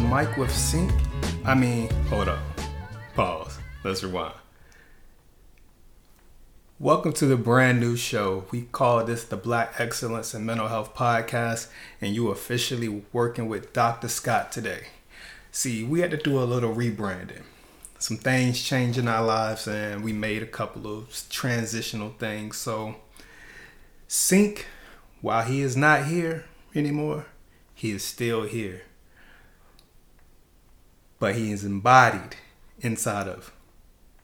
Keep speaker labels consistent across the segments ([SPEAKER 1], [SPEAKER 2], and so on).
[SPEAKER 1] mic with sync? I mean, hold up. Pause. Let's rewind. Welcome to the brand new show. We call this the Black Excellence in Mental Health Podcast, and you officially working with Dr. Scott today. See, we had to do a little rebranding. Some things changed in our lives, and we made a couple of transitional things. So, Sync, while he is not here anymore, he is still here. But he is embodied inside of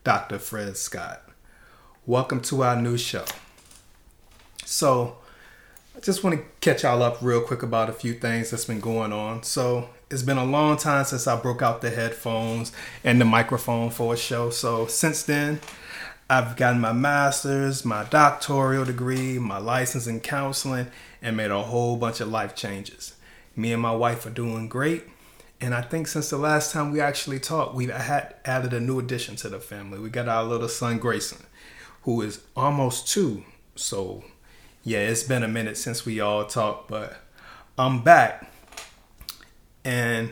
[SPEAKER 1] Dr. Fred Scott. Welcome to our new show. So, I just want to catch y'all up real quick about a few things that's been going on. So, it's been a long time since I broke out the headphones and the microphone for a show. So, since then, I've gotten my master's, my doctoral degree, my license in counseling, and made a whole bunch of life changes. Me and my wife are doing great. And I think since the last time we actually talked, we've had added a new addition to the family. We got our little son Grayson who is almost two. So, yeah, it's been a minute since we all talked, but I'm back. And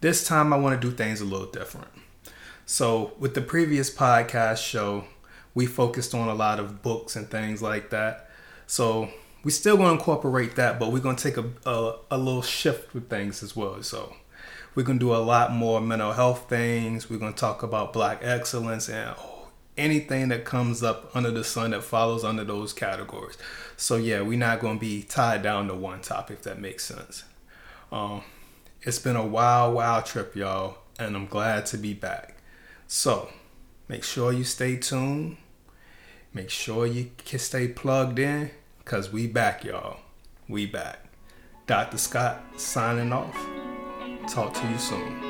[SPEAKER 1] this time I want to do things a little different. So, with the previous podcast show, we focused on a lot of books and things like that. So, we still going to incorporate that, but we're going to take a, a, a little shift with things as well. So, we're going to do a lot more mental health things. We're going to talk about black excellence and anything that comes up under the sun that follows under those categories. So yeah, we're not going to be tied down to one topic if that makes sense. Um, it's been a wild, wild trip, y'all, and I'm glad to be back. So make sure you stay tuned. Make sure you stay plugged in, cause we back, y'all. We back. Dr. Scott signing off. Talk to you soon.